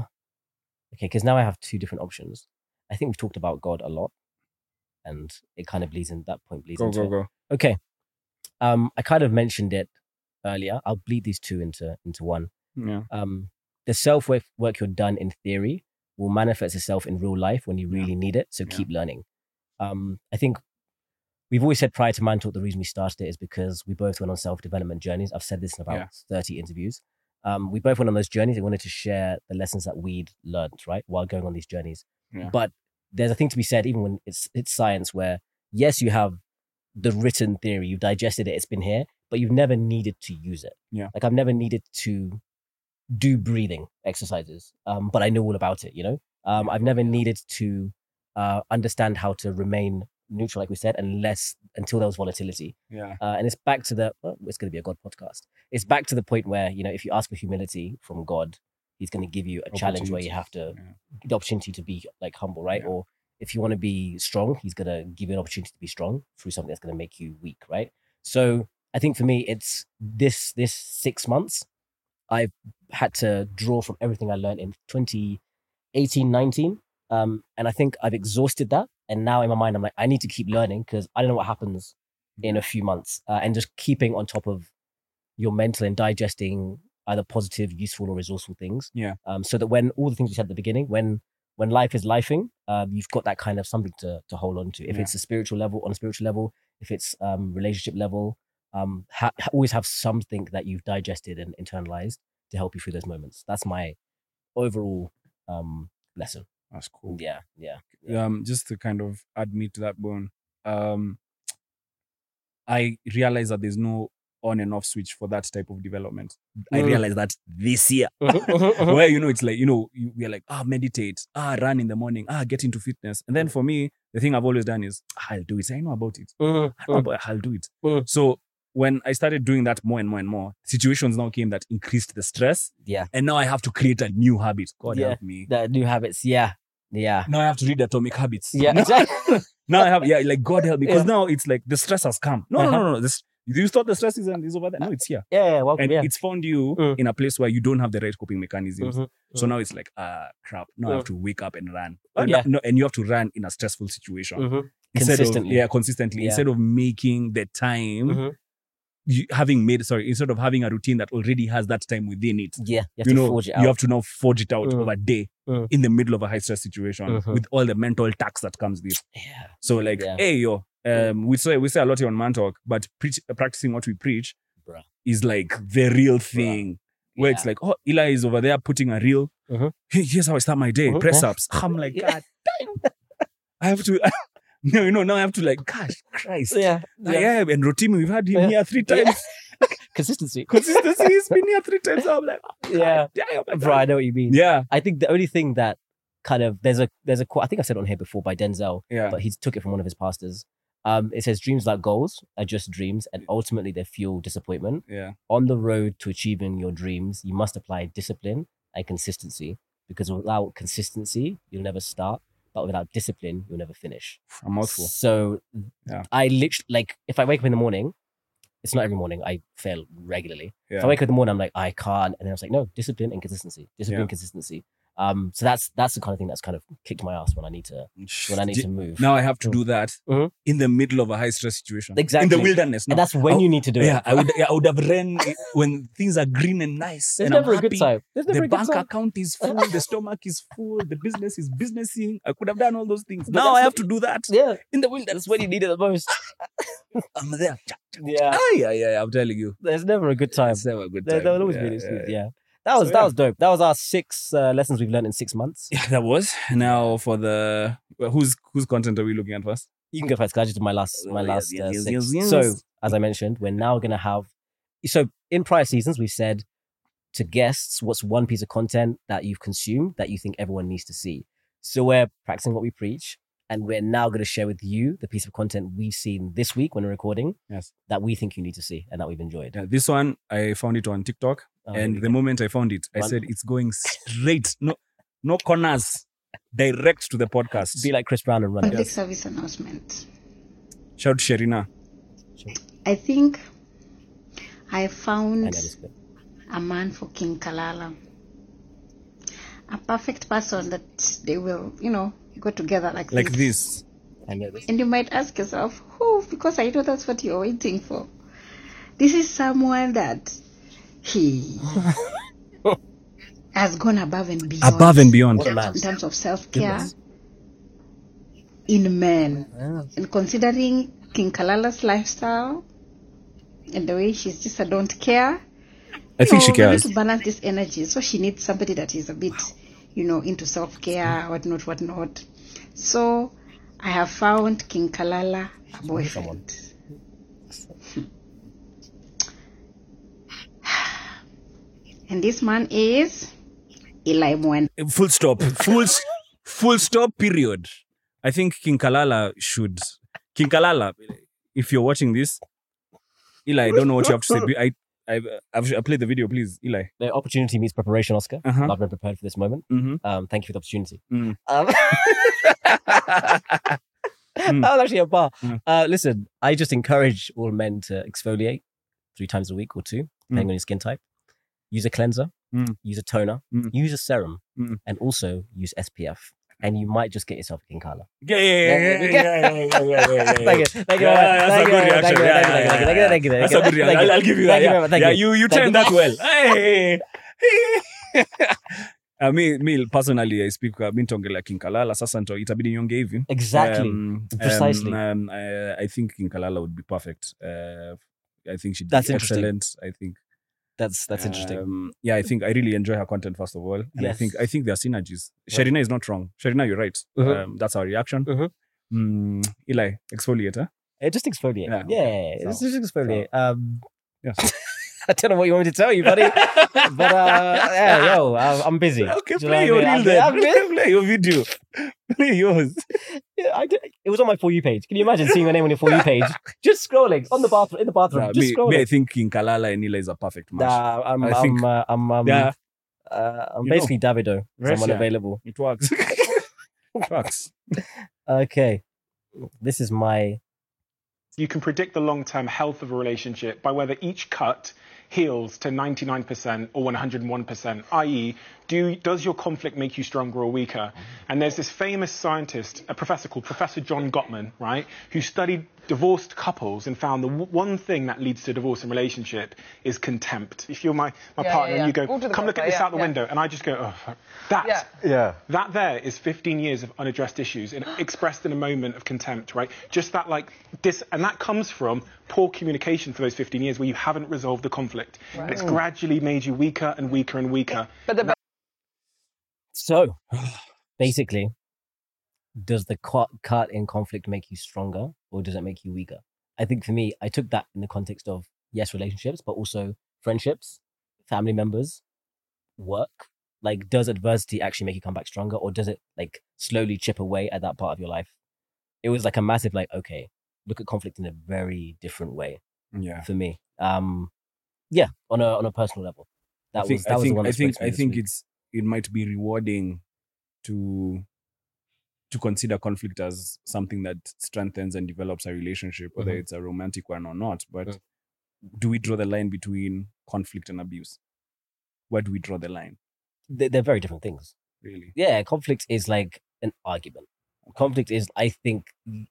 okay, because now I have two different options. I think we've talked about God a lot, and it kind of bleeds in. That point bleeds Go into go it. go. Okay. Um, I kind of mentioned it earlier. I'll bleed these two into into one. Yeah. Um, the self work work you're done in theory will manifest itself in real life when you Yeah. really need it. So Yeah. keep learning. Um, I think we've always said prior to Man Talk, the reason we started it is because we both went on self development journeys. I've said this in about Yeah. 30 interviews. Um, we both went on those journeys and wanted to share the lessons that we'd learned, right, while going on these journeys. Yeah. But there's a thing to be said, even when it's it's science, where yes, you have the written theory, you've digested it, it's been here, but you've never needed to use it. Yeah. Like I've never needed to do breathing exercises, um, but I know all about it. You know, um, I've never needed to uh, understand how to remain neutral, like we said, unless until there was volatility. Yeah. Uh, and it's back to the well, it's going to be a God podcast. It's back to the point where you know if you ask for humility from God, He's going to give you a challenge where you have to Yeah. the opportunity to be like humble, right? Yeah. Or if you want to be strong, He's going to give you an opportunity to be strong through something that's going to make you weak, right? So I think for me, it's this this six months. I've had to draw from everything I learned in 2018, 19. Um, and I think I've exhausted that. And now in my mind, I'm like, I need to keep learning because I don't know what happens in a few months. Uh, and just keeping on top of your mental and digesting either positive, useful, or resourceful things. Yeah. Um, so that when all the things we said at the beginning, when when life is lifing, um, you've got that kind of something to to hold on to. If Yeah. it's a spiritual level, on a spiritual level, if it's um relationship level, um, ha- always have something that you've digested and internalized to help you through those moments. That's my overall um lesson. That's cool. Yeah, yeah. um just to kind of add meat to that bone um i realize that there's no on and off switch for that type of development i Mm. realized that this year Mhm, mhm, mhm. where you know it's like you know you, we're like ah meditate ah run in the morning ah get into fitness and then for me the thing i've always done is "Ah, i'll do it i know about it I know i'll do it Mm. so when i started doing that more and more and more situations now came that increased the stress Yeah, and now i have to create a new habit god Yeah. help me the new habits. Yeah, yeah, now i have to read atomic habits yeah. Now- *laughs* Exactly. now I have yeah, like God help me, because Yeah. now it's like the stress has come. No, no, Uh-huh. no, no. This you thought the stress is, is over there. No, it's here, yeah, yeah. Welcome. and yeah. it's found you Mm. in a place where you don't have the right coping mechanisms. Mhm, So mhm. now it's like ah crap. Now I have Mm. to wake up and run. Uh, yeah. no, and you have to run in a stressful situation Mhm, instead Consistently. Of, yeah, consistently instead of making the time. You, having made sorry instead of having a routine that already has that time within it Yeah, you have you to know forge it out. you have to now forge it out Mm. over a day Mm. in the middle of a high stress situation Mhm. with all the mental tax that comes with yeah. So like, Yeah. hey yo, um, we say we say a lot here on Man Talk, but preach, practicing what we preach Bruh. is like the real thing. Where it's like, oh, Eli is over there putting a reel. Hey, here's how I start my day: Mhm. press ups. I'm like, God damn, I have to. *laughs* *laughs* no, you know, now I have to like, gosh, Christ. yeah, Like, yeah. and Rotimi, we've had him Yeah. here three Yeah. times. *laughs* Consistency. Consistency, he's been here three times. I'm like, oh, *laughs* Yeah. Damn, Bro, I know what you mean. yeah, I think the only thing that kind of there's a there's a quote I think I've said it on here before by Denzel, yeah, but he took it from one of his pastors. Um, it says dreams like goals are just dreams, and ultimately they fuel disappointment. yeah, On the road to achieving your dreams, you must apply discipline and consistency because without consistency, you'll never start. But without discipline, you'll never finish. A mouthful. So Yeah. I literally like if I wake up in the morning, it's not every morning. I fail regularly. If I wake up in the morning, I'm like, I can't. And then I was like, no, discipline and consistency. Discipline, Yeah. consistency. Um, so that's that's the kind of thing that's kind of kicked my ass when I need to when I need to move. Now I have to do that Mhm. in the middle of a high stress situation. Exactly in the wilderness. and that's when I- you need to do yeah, it. I would yeah, I would have ran when things are green and nice. There's and I'm never a happy. good time. There's never The a good bank time. account is full, the stomach is full, the business is businessing. I could have done all those things. But now I have to do that Yeah, in the wilderness. that's when you need it the most. *laughs* I'm there. Yeah, Ah, yeah, yeah, I'm telling you. there's never a good time. It's never a good There, time. there will always yeah, be an excuse. yeah, Yeah. That was So, that yeah. was dope. That was our six uh, lessons we've learned in six months. *laughs* Yeah, that was. Now for the well, whose whose content are we looking at first? You can go first. 'cause I just did my last my Oh, last yes, uh, yes, six. yes, yes. So as I mentioned, we're now gonna have. So in prior seasons, we said to guests, what's one piece of content that you've consumed that you think everyone needs to see. So we're practicing what we preach, and we're now going to share with you the piece of content we've seen this week when we're recording Yes. that we think you need to see and that we've enjoyed. Yeah, this one I found it on TikTok, Oh, and we the moment I found it, I Run. said it's going straight, no, no corners, direct to the podcast. be like Chris Brown and run. Public service announcement. Shout Sherina. I think I I found this a man for King Kalala. A perfect person that they will, you know, go together like, Like this. I this. And you might ask yourself, who? Because I know that's what you're waiting for. This is someone that he *laughs* has gone above and beyond. Above and beyond. What a man. in terms of self care in men. Ah. And considering King Kalala's lifestyle and the way she's just a don't care, I think she know, we need cares. to balance this energy. So she needs somebody that is a bit, you know, into self care, whatnot, whatnot. So I have found King Kalala a boyfriend. And this man is Eli Mwen. Full stop. Full full stop. Period. I think King Kalala should. King Kalala, if you're watching this, Eli, I don't know what you have to say. Be- I I've, I've I played the video, please, Eli. The opportunity meets preparation, Oscar. Uh-huh. I've been prepared for this moment. Mm-hmm. Um, thank you for the opportunity. Mm. Um, *laughs* Mm. that was actually a bar. Mm. Uh, listen, I just encourage all men to exfoliate three times a week or two, depending Mm. on your skin type use a cleanser, mm. use a toner, mm. use a serum, mm. and also use SPF. And you might just get yourself a kinkala. Yeah, yeah, yeah, yeah, yeah, yeah, yeah, yeah. Thank you, thank you, thank you, thank you, thank you, thank you, thank you, thank you. That's a good reaction. I'll, give you that. Thank yeah, you, yeah, you, you turned that well. Hey. Uh, me, me personally I speak uh, mi nitaongelea kinkalala sasa nito, itabidi nionge hivi exactly um, precisely um, Exactly, I, I think kinkala would be perfect I think she'd be excellent I think that's that's interesting. um, yeah I think I really enjoy her content first of all and I think I think there are synergies Sherina is not wrong Sherina you're right Mhm. um, that's our reaction Mhm. mm, Eli huh? It just exfoliate. Yeah, Yeah. So- just exfoliate. Um, Yes. *laughs* I don't know what you want me to tell you, buddy. *laughs* but uh, yeah, yo, I'm, I'm busy. *laughs* okay Do you know play your I mean? reel I'm- then I'm busy. play your video play yours Yeah, I did, it was on my for you page. Can you imagine seeing your name on your for you page? Just scrolling on the bathroom in the bathroom. Nah, just me, scrolling. me, I think King Kalala and Eli is a perfect match. Nah, I'm, I I'm, think- uh, I'm, um, yeah, uh, I'm You know. basically Davido. 'cause I'm Russia. unavailable. it works. it works. Okay, this is my. You can predict the long term health of a relationship by whether each cut heals to 99% or 101%, i.e., do, does your conflict make you stronger or weaker? And there's this famous scientist, a professor called Professor John Gottman, right, who studied divorced couples and found the w- one thing that leads to divorce in relationship is contempt. If you're my, my Yeah, partner yeah, and you go, All to come look at this yeah, out the yeah. window, and I just go, oh, that, Yeah. Yeah. that there is 15 years of unaddressed issues and expressed in a moment of contempt, right? Just that, like, this, and that comes from poor communication for those 15 years where you haven't resolved the conflict. And it's gradually made you weaker and weaker and weaker. But the So, *sighs* basically, does the cut, cut in conflict make you stronger or does it make you weaker? I think for me, I took that in the context of yes, relationships, but also friendships, family members, work. Like, does adversity actually make you come back stronger or does it like slowly chip away at that part of your life? It was like a massive, like, okay, look at conflict in a very different way Yeah. for me. Um, yeah, on a on a personal level, that I think, was that I was think, the one. I think, I think week. it's, it might be rewarding to, to consider conflict as something that strengthens and develops a relationship, whether Mhm. it's a romantic one or not. But Mm. do we draw the line between conflict and abuse? Where do we draw the line? They're, they're very different things. Really? Yeah, conflict is like an argument. Conflict is, I think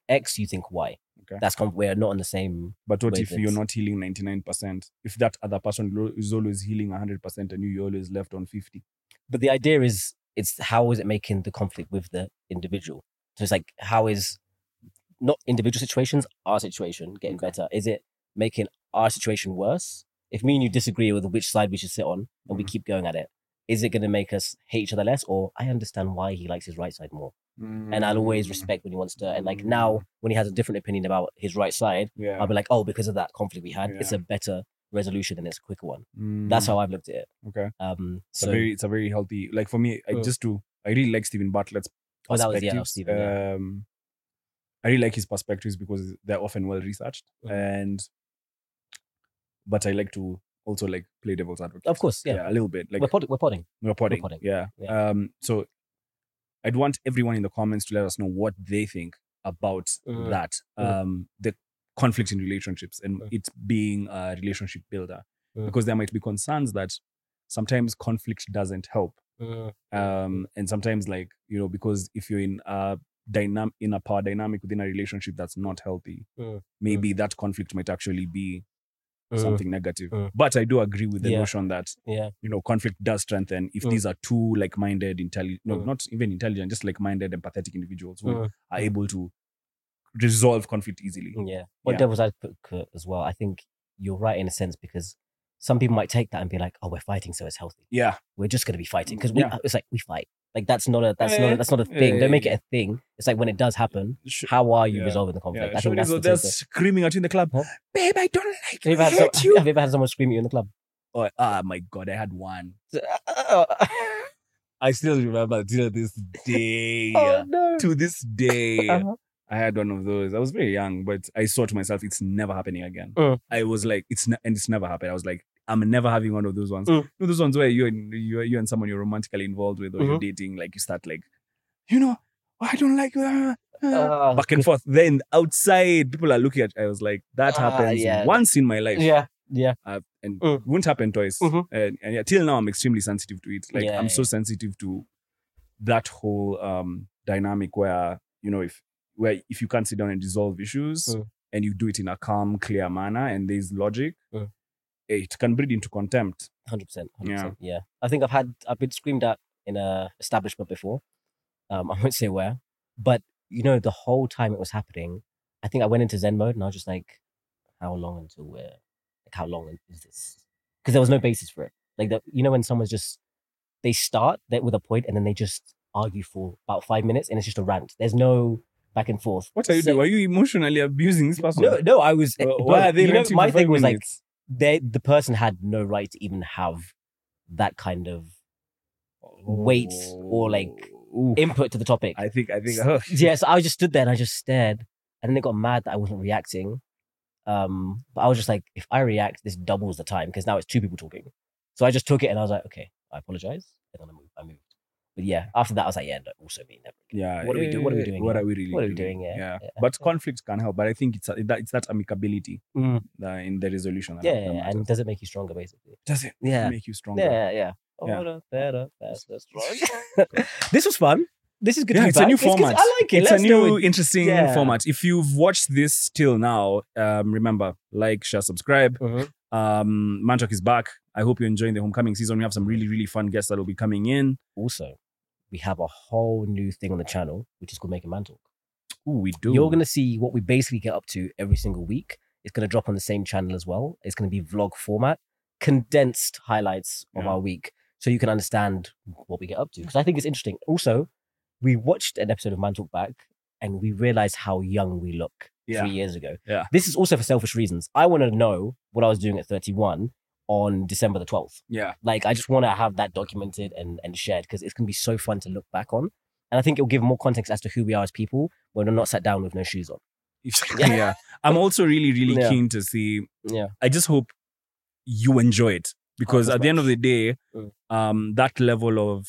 X, you think Y. Okay. That's con- we're not on the same. But what if you're not healing 99%? If that other person is always healing 100% and you, you're always left on 50? But the idea is, it's how is it making the conflict with the individual? So it's like, how is not individual situations, our situation getting better? Is it making our situation worse? If me and you disagree with which side we should sit on and we Mhm. keep going at it, is it going to make us hate each other less? Or I understand why he likes his right side more. And I'll always Mm. respect when he wants to. And like now, when he has a different opinion about his right side, Yeah. I'll be like, oh, because of that conflict we had, it's a better resolution and it's a quicker one. That's Mm. how I've looked at it. Okay. Um, It's so a very, it's a very healthy. Like for me, I Mm. just do. I really like Steven Bartlett's Oh, that was- yeah, was. Steven, yeah. Um, I really like his perspectives because they're often well researched, Mhm. and but I like to also like play devil's advocate. of course, yeah, a little bit. Like we're, pod- we're podding. we're podding. podding. Yeah. Yeah. Um. So I'd want everyone in the comments to let us know what they think about Mhm. that. Mhm. Um. The conflict in relationships and Mhm. it being a relationship builder, Mhm. because there might be concerns that sometimes conflict doesn't help um and sometimes like you know because if you're in a dynamic in a power dynamic within a relationship that's not healthy Mm, maybe that conflict might actually be Mm, something negative mm. but i do agree with the Yeah. notion that Yeah, you know conflict does strengthen if Mm. these are two like-minded intelligent no Mm. not even intelligent just like-minded empathetic individuals who Mm, are able to resolve conflict easily yeah. What Yeah. devil's advocate as well. I think you're right in a sense because some people might take that and be like, "Oh, we're fighting, so it's healthy. yeah We're just going to be fighting because we." Yeah. It's like we fight. Like that's not a that's not Eh, a, that's not a thing. eh, Don't make it a thing. It's like when it does happen, Sh- how are you yeah. resolving the conflict? yeah I think shorties that's the out there takeaway. screaming at you in the club Huh? babe i don't like Have you you, I ever had some, hate you have you ever had someone scream at you in the club? oh, ah my god i had one *laughs* I still remember till this day. oh no! To this day, Uh-huh. I had one of those. I was very young, but I saw to myself, it's never happening again. Mm. I was like, it's ne- and it's never happened. I was like, I'm never having one of those ones. Mm. You know, those ones where you and you, you and someone you're romantically involved with or you're Mhm. dating, like you start like, you know, "Oh, I don't like you. ah, ah," Ah, back and forth. Then outside, people are looking at. I was like, that Ah, happens yeah. once in my life. Yeah, yeah. uh, and Mm. won't happen twice. Mhm. And, and yeah, till now, I'm extremely sensitive to it. Like Yeah, I'm so sensitive to that whole um dynamic where you know if where if you can't sit down and resolve issues Mm. and you do it in a calm, clear manner and there's logic, Mm. It can breed into contempt. Hundred percent. Yeah. Yeah. I think I've had I've been screamed at in a establishment before. Um, *laughs* I won't say where, but you know, the whole time it was happening, I think I went into Zen mode and I was just like, "How long until we're like, how long is this?" Because there was no basis for it. Like that, you know, when someone's just they start that with a point and then they just argue for about five minutes and it's just a rant. There's no back and forth. What are you So- doing? Are you emotionally abusing this person? No, no, I was. Bro, why are they you know, my thing was like minutes? They the person had no right to even have that kind of weight or, like, Ooh, input to the topic. I think I think oh, yeah, so I just stood there and I just stared, and then they got mad that I wasn't reacting. Um, but I was just like, if I react, this doubles the time because now it's two people talking. So I just took it and I was like, okay, I apologize, and then I moved. I moved. But yeah, after that, I was like, yeah, no, also me, never. yeah. What are we doing? what are we eh, doing What here? are we really What are we doing? doing? Yeah, yeah. But conflict can help. But I think it's that it's that amicability Mm. in the resolution. Yeah, yeah, and does it make you stronger, basically? does it Yeah, make you stronger? yeah, yeah. Yeah. Better, faster, stronger. *laughs* this was fun. This is good. Yeah, it's a new format. I like it. It's Let's a new interesting Yeah. format. If you've watched this till now, um, remember like, share, subscribe. Mhm. Um, Mantalk is back. I hope you're enjoying the homecoming season. We have some really really fun guests that will be coming in. Also, we have a whole new thing on the channel, which is called Making Man Talk. Ooh, we do. You're gonna see what we basically get up to every single week. It's gonna drop on the same channel as well. It's gonna be vlog format, condensed highlights of Yeah. our week, so you can understand what we get up to. Because I think it's interesting. Also, we watched an episode of Man Talk back, and we realized how young we look Yeah. three years ago. Yeah. This is also for selfish reasons. I want to know what I was doing at 31 on December the 12th. yeah. Like, I just want to have that documented and, and shared because it's going to be so fun to look back on. And I think it'll give more context as to who we are as people when we're not sat down with no shoes on. yeah. *laughs* I'm also really, really Yeah. keen to see. Yeah. I just hope you enjoy it because as at the end of the day, Mm. um, that level of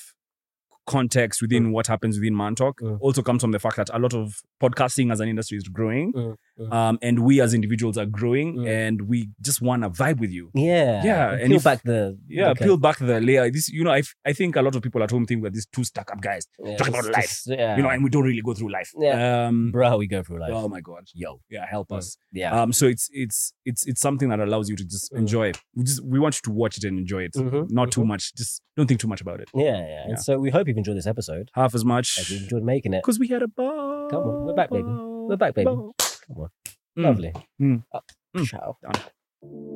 context within what happens within Man Talk Mm. also comes from the fact that a lot of podcasting as an industry is growing, Mm, um, and we as individuals are growing, Mm. and we just want to vibe with you. Yeah. Yeah, And and peel if- back the Yeah, okay. peel back the layer. This, you know, I, f- I think a lot of people at home think we're these two stuck up guys, Yeah, talk about life. just- yeah. you know, and we don't really go through life. Yeah. Um, bro, how we go through life. oh my god, Yo. yeah, help Mm. us. Yeah. Um, so it's it's it's it's something that allows you to just Mm. enjoy. We just we want you to watch it and enjoy it, Mhm, not too much. Just don't think too much about it. yeah, yeah. yeah. And so we hope you've enjoyed this episode. Half as much As we enjoyed making it. because we had a ball. Come on, we're back, baby. We're back, baby. Come on. Mm. Lovely. Mm. Ciao. Done.